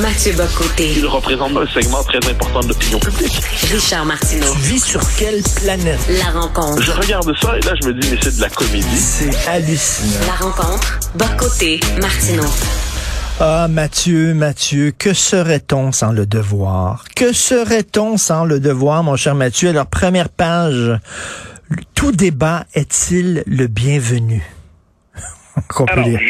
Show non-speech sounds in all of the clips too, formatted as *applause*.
Mathieu Bocoté. Il représente un segment très important de l'opinion publique. Richard Martineau. Tu vis sur quelle planète? La rencontre. Je regarde ça et là, je me dis, mais c'est de la comédie. C'est hallucinant. La rencontre. Bocoté. Martineau. Ah, Mathieu, Mathieu, que serait-on sans le devoir? Que serait-on sans le devoir, mon cher Mathieu? Alors, première page, tout débat est-il le bienvenu? Qu'on peut Alors, lire.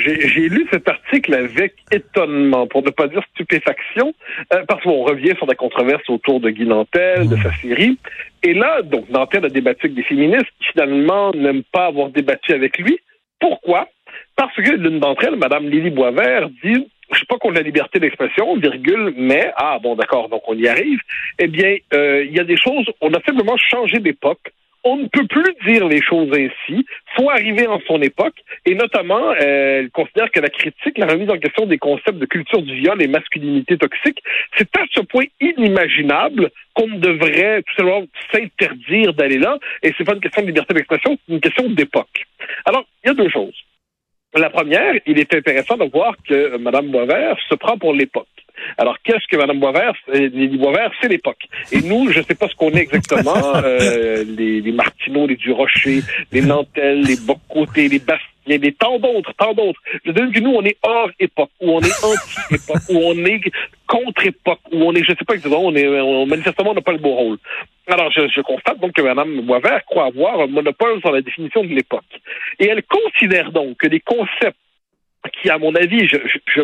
J'ai j'ai lu cet article avec étonnement, pour ne pas dire stupéfaction, euh, parce qu'on revient sur la controverse autour de Guy Nantel, de sa série. Et là, donc, Nantel a débattu avec des féministes qui, finalement, n'aiment pas avoir débattu avec lui. Pourquoi? Parce que l'une d'entre elles, Madame Lily Boisvert, dit je sais pas contre la liberté d'expression, virgule, mais, ah bon, d'accord, donc on y arrive. Eh bien, euh, il y a des choses, on a simplement changé d'époque. On ne peut plus dire les choses ainsi. faut arriver en son époque. Et notamment, euh, elle considère que la critique, la remise en question des concepts de culture du viol et masculinité toxique, c'est à ce point inimaginable qu'on devrait tout simplement s'interdire d'aller là. Et c'est pas une question de liberté d'expression, c'est une question d'époque. Alors, il y a deux choses. La première, il est intéressant de voir que Mme Boisvert se prend pour l'époque. Alors, qu'est-ce que Mme Boisvert? Lily Boisvert, c'est l'époque. Et nous, je ne sais pas ce qu'on est exactement. *laughs* euh, les, les Martineaux, les Durocher, les Nantel, les Bocoté, les Bastiens, les tant d'autres, tant d'autres. Je donne que nous, on est hors époque, ou on est anti-époque, ou on est contre-époque, ou on est, je sais pas exactement, on est, on, manifestement, on n'a pas le beau rôle. Alors, je, je constate donc que Mme Boisvert croit avoir un monopole sur la définition de l'époque. Et elle considère donc que les concepts qui, à mon avis, je, je, je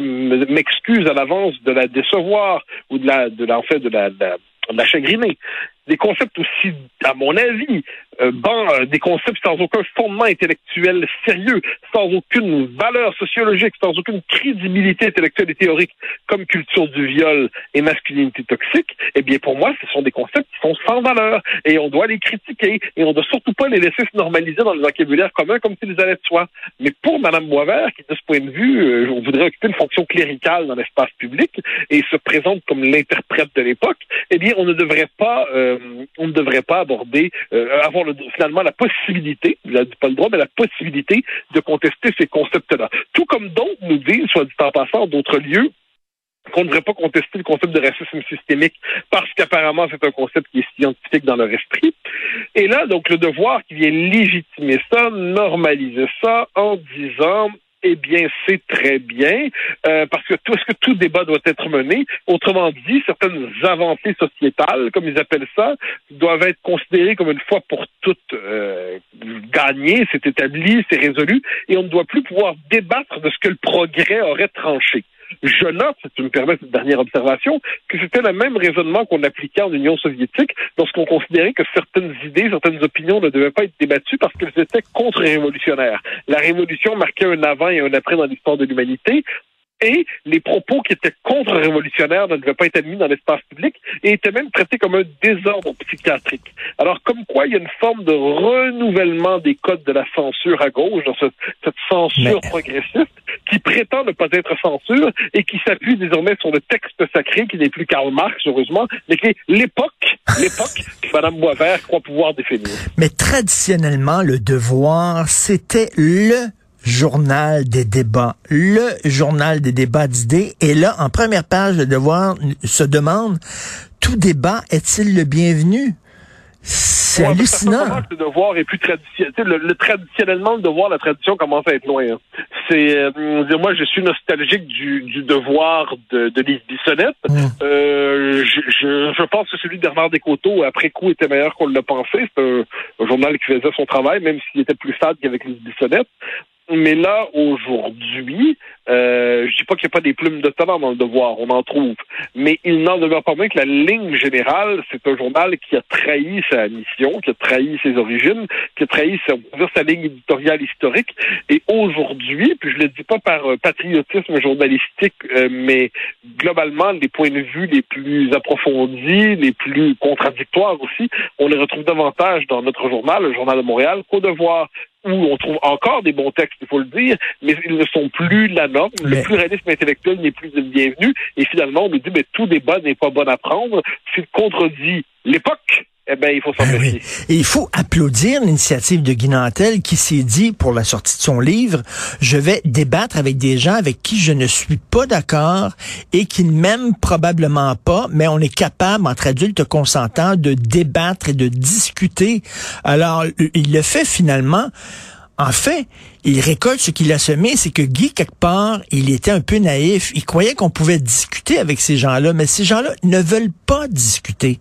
m'excuse à l'avance de la décevoir ou de la, de la, en fait, de la, de la, de la chagriner. Des concepts aussi, à mon avis, euh, ban, euh, des concepts sans aucun fondement intellectuel sérieux, sans aucune valeur sociologique, sans aucune crédibilité intellectuelle et théorique, comme culture du viol et masculinité toxique, eh bien, pour moi, ce sont des concepts qui sont sans valeur et on doit les critiquer et on ne doit surtout pas les laisser se normaliser dans le vocabulaire commun comme s'ils allaient de soi. Mais pour Mme Boisvert, qui, de ce point de vue, euh, voudrait occuper une fonction cléricale dans l'espace public et se présente comme l'interprète de l'époque, eh bien, on ne devrait pas, euh, on ne devrait pas aborder, euh, avoir le, finalement la possibilité, je dis pas le droit, mais la possibilité de contester ces concepts-là. Tout comme d'autres nous disent, soit dit en passant, d'autres lieux, qu'on ne devrait pas contester le concept de racisme systémique parce qu'apparemment c'est un concept qui est scientifique dans leur esprit. Et là, donc, le devoir qui vient légitimer ça, normaliser ça en disant eh bien, c'est très bien, euh, parce que tout, est-ce que tout débat doit être mené? Autrement dit, certaines avancées sociétales, comme ils appellent ça, doivent être considérées comme une fois pour toutes euh, gagnées, c'est établi, c'est résolu, et on ne doit plus pouvoir débattre de ce que le progrès aurait tranché. Je note, si tu me permets cette dernière observation, que c'était le même raisonnement qu'on appliquait en Union soviétique lorsqu'on considérait que certaines idées, certaines opinions ne devaient pas être débattues parce qu'elles étaient contre-révolutionnaires. La révolution marquait un avant et un après dans l'histoire de l'humanité et les propos qui étaient contre-révolutionnaires ne devaient pas être admis dans l'espace public et étaient même traités comme un désordre psychiatrique. Alors, comme quoi, il y a une forme de renouvellement des codes de la censure à gauche, dans cette, cette censure Mais- progressiste, qui prétend ne pas être censure et qui s'appuie désormais sur le texte sacré, qui n'est plus Karl Marx, heureusement, mais qui est l'époque, *laughs* l'époque que Mme Boisvert croit pouvoir définir. Mais traditionnellement, le devoir, c'était le journal des débats, le journal des débats d'idées. Et là, en première page, le devoir se demande, tout débat est-il le bienvenu? C'est Ouais, hallucinant. Le devoir est plus traditionnel. Le, le- traditionnellement, le devoir, la tradition commence à être loin. hein. C'est, euh, dit, moi, je suis nostalgique du, du devoir de, de Lise Bissonnette. Mm. Euh, je, je, je pense que celui de Bernard Descoteaux, après coup, était meilleur qu'on l'a pensé. C'est un, un journal qui faisait son travail, même s'il était plus fade qu'avec Lise Bissonnette. Mais là, aujourd'hui, euh, je dis pas qu'il n'y a pas des plumes de talent dans le devoir, on en trouve. Mais il n'en demeure pas moins que la ligne générale, c'est un journal qui a trahi sa mission, qui a trahi ses origines, qui a trahi sa, ligne éditoriale historique. Et aujourd'hui, puis je le dis pas par euh, patriotisme journalistique, euh, mais globalement, les points de vue les plus approfondis, les plus contradictoires aussi, on les retrouve davantage dans notre journal, le Journal de Montréal, qu'au devoir où on trouve encore des bons textes, il faut le dire, mais ils ne sont plus la norme. Mais- Le pluralisme intellectuel n'est plus le bienvenu. Et finalement, on nous dit, mais tout débat n'est pas bon à prendre. S'il contredit l'époque, eh ben, il faut s'en Ben oui. Et il faut applaudir l'initiative de Guy Nantel qui s'est dit pour la sortie de son livre, je vais débattre avec des gens avec qui je ne suis pas d'accord et qui ne m'aiment probablement pas, mais on est capable, entre adultes consentants, de débattre et de discuter. Alors, il le fait finalement. En fait, il récolte ce qu'il a semé, c'est que Guy, quelque part, il était un peu naïf. Il croyait qu'on pouvait discuter avec ces gens-là, mais ces gens-là ne veulent pas discuter.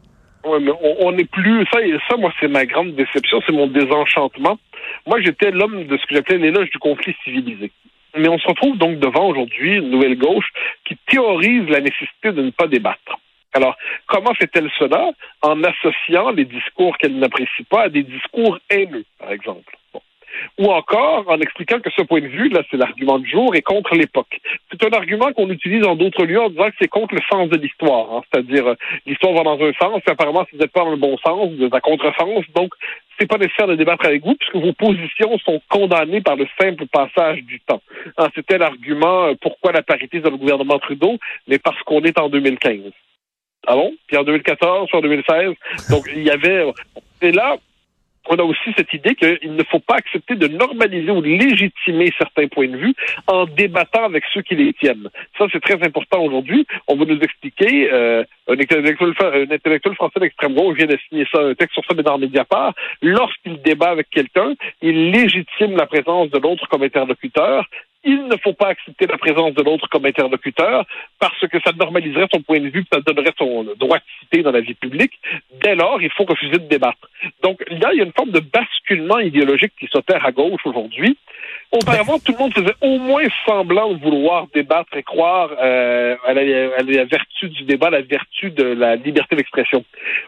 Ouais, mais on, on est plus. Ça, ça moi, c'est ma grande déception, c'est mon désenchantement. Moi, j'étais l'homme de ce que j'appelais l'éloge du conflit civilisé. Mais on se retrouve donc devant aujourd'hui une nouvelle gauche qui théorise la nécessité de ne pas débattre. Alors, comment fait-elle cela? En associant les discours qu'elle n'apprécie pas à des discours haineux, par exemple. Ou encore en expliquant que ce point de vue, là, c'est l'argument du jour, est contre l'époque. C'est un argument qu'on utilise dans d'autres lieux en disant que c'est contre le sens de l'histoire. hein. C'est-à-dire, euh, l'histoire va dans un sens, et apparemment, si vous n'êtes pas dans le bon sens, vous êtes à contre-sens. Donc, c'est pas nécessaire de débattre avec vous, puisque vos positions sont condamnées par le simple passage du temps. Hein, C'était l'argument euh, pourquoi la parité dans le gouvernement Trudeau, mais parce qu'on est en 2015. Ah bon? Puis en 2014, puis en 2016. Donc, il y avait... Et là, on a aussi cette idée qu'il ne faut pas accepter de normaliser ou de légitimer certains points de vue en débattant avec ceux qui les tiennent. Ça, c'est très important aujourd'hui. On va nous expliquer, euh, un, intellectuel, un intellectuel français d'extrême gauche vient de signer ça, un texte sur ça, mais dans Mediapart. Lorsqu'il débat avec quelqu'un, il légitime la présence de l'autre comme interlocuteur. Il ne faut pas accepter la présence de l'autre comme interlocuteur parce que ça normaliserait son point de vue, ça donnerait son droit de citer dans la vie publique. Dès lors, il faut refuser de débattre. Donc là, il y a une forme de basculement idéologique qui s'opère à gauche aujourd'hui. Auparavant, tout le monde faisait au moins semblant de vouloir débattre et croire euh, à, la, à, la, vertu du débat, la vertu de la liberté d'expression.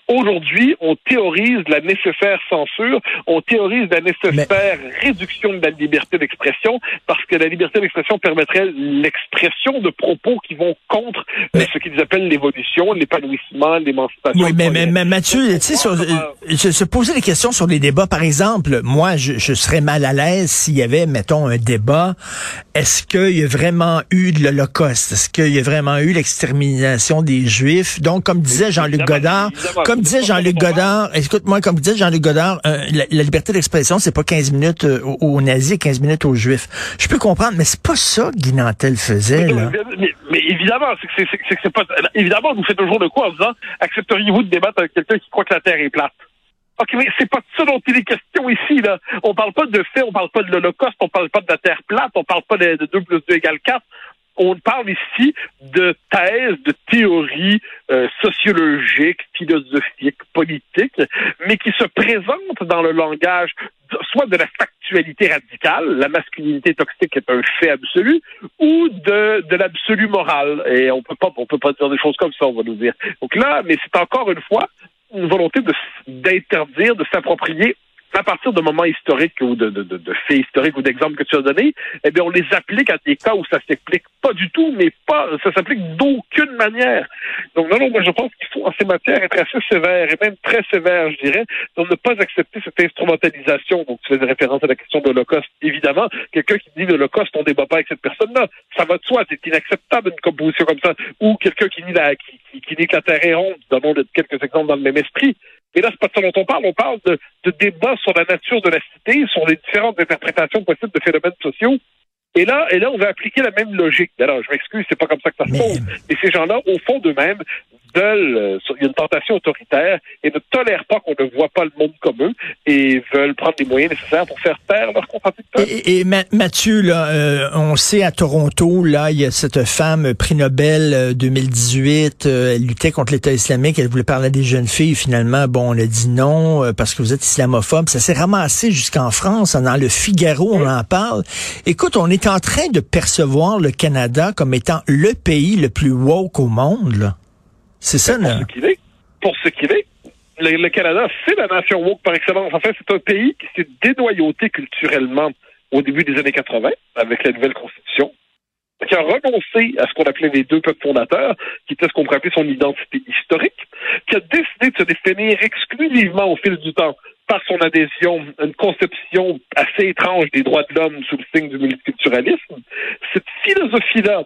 Aujourd'hui, on théorise la nécessaire censure, on théorise la nécessaire Mais... réduction de la liberté d'expression parce que la liberté d'expression permettrait l'expression de propos qui vont contre mais... ce qu'ils appellent l'évolution, l'épanouissement, l'émancipation. Oui, mais, mais, mais Mathieu, tu sais, sur, euh, se poser des questions sur les débats, par exemple, moi, je, je serais mal à l'aise s'il y avait, mettons, un débat. Est-ce qu'il y a vraiment eu de l'Holocauste? Est-ce qu'il y a vraiment eu l'extermination des Juifs? Donc, comme disait Jean-Luc Godard, comme disait Jean-Luc Godard, écoute-moi, comme disait Jean-Luc Godard, euh, la, la, liberté d'expression, c'est pas 15 minutes euh, aux, aux, nazis, 15 minutes aux Juifs. Je peux comprendre, mais c'est pas ça que Guy Nantel faisait, mais, là. Mais, mais évidemment, c'est que c'est pas, évidemment, vous faites toujours de quoi en disant, accepteriez-vous de débattre avec quelqu'un qui croit que la Terre est plate? OK, mais c'est pas de ça dont il est question ici, là. On parle pas de fait, on parle pas de l'Holocauste, on parle pas de la Terre plate, on parle pas de, de 2 plus 2 égale 4. On parle ici de thèses, de théories euh, sociologiques, philosophiques, politiques, mais qui se présentent dans le langage soit de la factualité radicale, la masculinité toxique est un fait absolu, ou de, de l'absolu moral. Et on peut pas, on peut pas dire des choses comme ça, on va nous dire. Donc là, mais c'est encore une fois une volonté d'interdire, de s'approprier à partir de moments historiques ou de, de, de, de faits historiques ou d'exemples que tu as donnés, eh bien, on les applique à des cas où ça s'applique pas du tout, mais pas, ça s'applique d'aucune manière. Donc, non, non, moi, je pense qu'il faut, en ces matières, être assez sévère, et même très sévère, je dirais, donc ne pas accepter cette instrumentalisation. Donc, tu faisais référence à la question de l'Holocauste. Évidemment, quelqu'un qui dit l'Holocauste, on débat pas avec cette personne-là. Ça va de soi, c'est inacceptable, une composition comme ça. Ou quelqu'un qui nie la, qui, qui, qui que la Terre est ronde. Donnons quelques exemples dans le même esprit. Et là, c'est pas de ça dont on parle. On parle de, de débats sur la nature de la cité, sur les différentes interprétations possibles de phénomènes sociaux. Et là, et là, on va appliquer la même logique. Alors, je m'excuse, c'est pas comme ça que ça se pose. Mais ces gens-là, au fond d'eux-mêmes, veulent, euh, il une tentation autoritaire et ne tolèrent pas qu'on ne voit pas le monde comme eux et veulent prendre les moyens nécessaires pour faire taire leurs contradicteurs. Et, Mathieu, là, euh, on sait à Toronto, là, il y a cette femme prix Nobel euh, 2018, euh, elle luttait contre l'État islamique, elle voulait parler à des jeunes filles. Finalement, bon, on a dit non euh, parce que vous êtes islamophobe. Ça s'est ramassé jusqu'en France. Dans le Figaro, on en parle. Écoute, on est en train de percevoir le Canada comme étant le pays le plus woke au monde, là. C'est ça, pour ce qu'il est. Pour ce qu'il est. Le, le Canada, c'est la nation woke par excellence. En fait, c'est un pays qui s'est dénoyauté culturellement au début des années 80 avec la nouvelle constitution, qui a renoncé à ce qu'on appelait les deux peuples fondateurs, qui était ce qu'on pourrait appeler son identité historique, qui a décidé de se définir exclusivement au fil du temps par son adhésion à une conception assez étrange des droits de l'homme sous le signe du multiculturalisme. Cette philosophie-là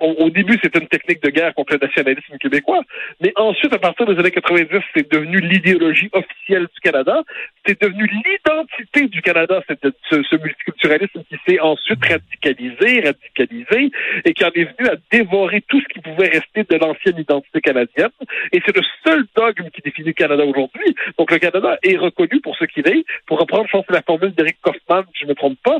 Au, au début, c'était une technique de guerre contre le nationalisme québécois, mais ensuite, à partir des années 90, c'est devenu l'idéologie officielle du Canada. C'est devenu l'identité du Canada, ce, ce multiculturalisme qui s'est ensuite radicalisé, radicalisé, et qui en est venu à dévorer tout ce qui pouvait rester de l'ancienne identité canadienne. Et c'est le seul dogme qui définit le Canada aujourd'hui. Donc le Canada est reconnu pour ce qu'il est. Pour reprendre, je pense, la formule d'Eric Kaufmann, si je ne me trompe pas,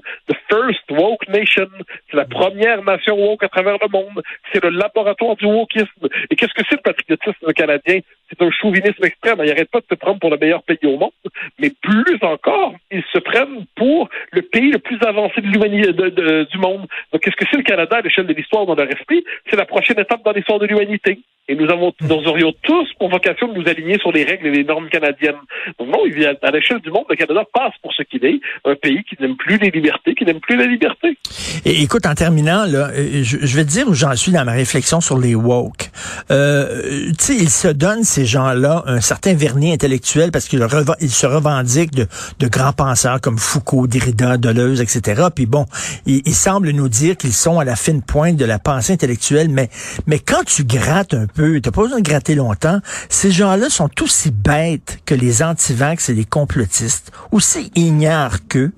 first woke nation. C'est la première nation woke à travers le monde. C'est le laboratoire du wokisme. Et qu'est-ce que c'est le patriotisme canadien? C'est un chauvinisme extrême. Ils n'arrêtent pas de se prendre pour le meilleur pays au monde. Mais plus encore, ils se prennent pour le pays le plus avancé de l'humanité du monde. Donc, qu'est-ce que c'est le Canada à l'échelle de l'histoire dans leur esprit? C'est la prochaine étape dans l'histoire de l'humanité. Et nous avons, nous aurions tous pour vocation de nous aligner sur les règles et les normes canadiennes. Donc non, il vient à l'échelle du monde, le Canada passe pour ce qu'il est, un pays qui n'aime plus les libertés, qui n'aime plus la liberté. Et écoute, en terminant, là, je, je vais te dire où j'en suis dans ma réflexion sur les woke. Euh, tu sais, ils se donnent, ces gens-là, un certain vernis intellectuel parce qu'ils ils se revendiquent de, de, grands penseurs comme Foucault, Derrida, Deleuze, etc. Puis bon, ils, ils semblent nous dire qu'ils sont à la fine pointe de la pensée intellectuelle, mais, mais quand tu grattes un t'as pas besoin de gratter longtemps, ces gens-là sont aussi bêtes que les antivax et les complotistes, aussi ignares qu'eux.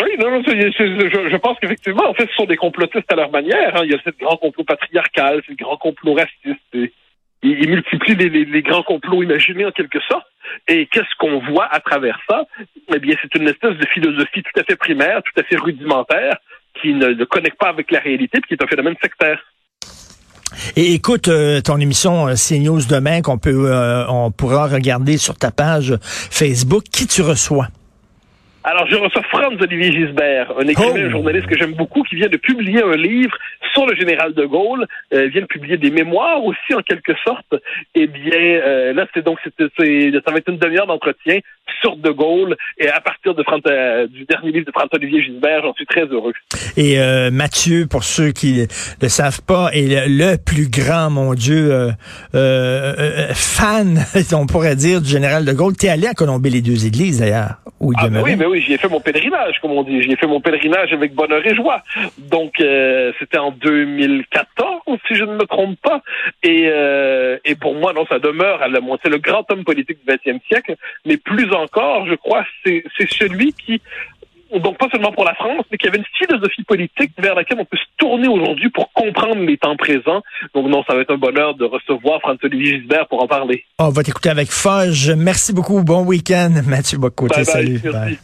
Oui, non, je, pense qu'effectivement, en fait, ce sont des complotistes à leur manière. Hein. Il y a ce grand complot patriarcal, ce grand complot raciste. Ils multiplient les, grands complots imaginés en quelque sorte. Et qu'est-ce qu'on voit à travers ça? Eh bien, c'est une espèce de philosophie tout à fait primaire, tout à fait rudimentaire, qui ne, ne connecte pas avec la réalité, puis qui est un phénomène sectaire. Et écoute euh, ton émission euh, CNews demain qu'on peut euh, on pourra regarder sur ta page Facebook. Qui tu reçois? Alors, je reçois Franz Olivier Gisbert, un écrivain, oh. un journaliste que j'aime beaucoup, qui vient de publier un livre sur le général de Gaulle, euh, vient de publier des mémoires aussi, en quelque sorte. Eh bien, euh, là, c'est donc, c'est, ça va être une demi-heure d'entretien sur de Gaulle, et à partir de Franz, euh, du dernier livre de Franz Olivier Gisbert, j'en suis très heureux. Et euh, Mathieu, pour ceux qui le savent pas, est le, le plus grand, mon Dieu, fan, *laughs* on pourrait dire, du général de Gaulle. T'es allé à Colombie-les-Deux-Églises, d'ailleurs, où il ah, demeurait. oui, mais oui, j'y ai fait mon pèlerinage, comme on dit. J'y ai fait mon pèlerinage avec bonheur et joie. Donc, euh, c'était en 2014, si je ne me trompe pas. Et, euh, et pour moi, non, ça demeure à la C'est le grand homme politique du XXe siècle, mais plus encore, je crois, c'est celui qui donc pas seulement pour la France, mais qui avait une philosophie politique vers laquelle on peut se tourner aujourd'hui pour comprendre les temps présents. Donc non, ça va être un bonheur de recevoir François-Olivier Gisbert pour en parler. On va t'écouter avec Foge. Merci beaucoup. Bon week-end, Mathieu Bocoté. Salut. Merci. Bye.